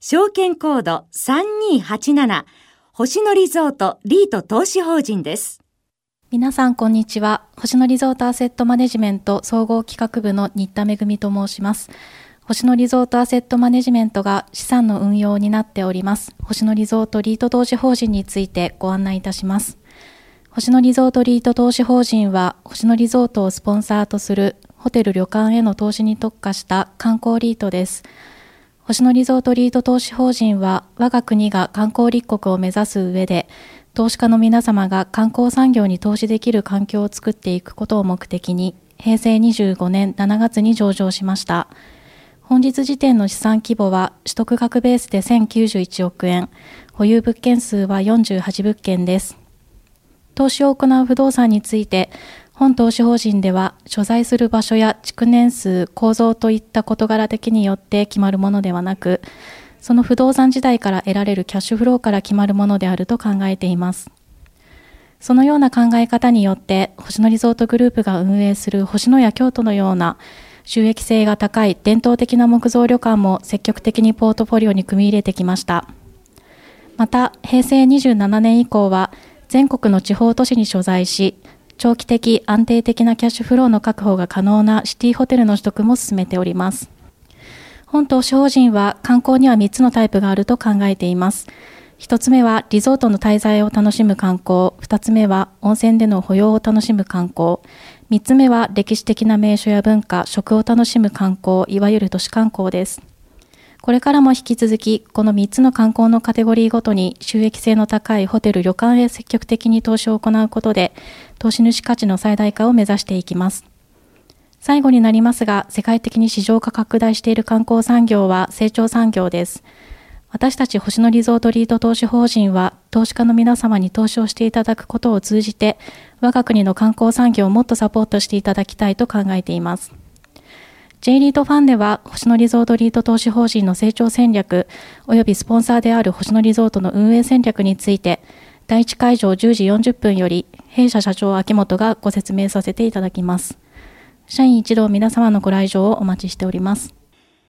証券コード3287星野リゾートリート投資法人です。皆さんこんにちは。星野リゾートアセットマネジメント総合企画部の新田めぐみと申します。星野リゾートアセットマネジメントが資産の運用になっております。星野リゾートリート投資法人についてご案内いたします。星野リゾートリート投資法人は、星野リゾートをスポンサーとするホテル旅館への投資に特化した観光リートです。星野リゾートリート投資法人は、我が国が観光立国を目指す上で、投資家の皆様が観光産業に投資できる環境を作っていくことを目的に、平成25年7月に上場しました。本日時点の資産規模は、取得額ベースで1091億円、保有物件数は48物件です。投資を行う不動産について、本投資法人では所在する場所や築年数、構造といった事柄的によって決まるものではなく、その不動産時代から得られるキャッシュフローから決まるものであると考えています。そのような考え方によって、星野リゾートグループが運営する星野や京都のような収益性が高い伝統的な木造旅館も積極的にポートフォリオに組み入れてきました。また、平成27年以降は、全国の地方都市に所在し、長期的安定的なキャッシュフローの確保が可能なシティホテルの取得も進めております。本投資法人は観光には3つのタイプがあると考えています。1つ目はリゾートの滞在を楽しむ観光、2つ目は温泉での保養を楽しむ観光、3つ目は歴史的な名所や文化、食を楽しむ観光、いわゆる都市観光です。これからも引き続き、この3つの観光のカテゴリーごとに収益性の高いホテル、旅館へ積極的に投資を行うことで、投資主価値の最大化を目指していきます。最後になりますが、世界的に市場化拡大している観光産業は成長産業です。私たち星野リゾートリート投資法人は、投資家の皆様に投資をしていただくことを通じて、我が国の観光産業をもっとサポートしていただきたいと考えています。J リートファンでは、星野リゾートリート投資法人の成長戦略、及びスポンサーである星野リゾートの運営戦略について、第1会場10時40分より、弊社社長秋元がご説明させていただきます。社員一同皆様のご来場をお待ちしております。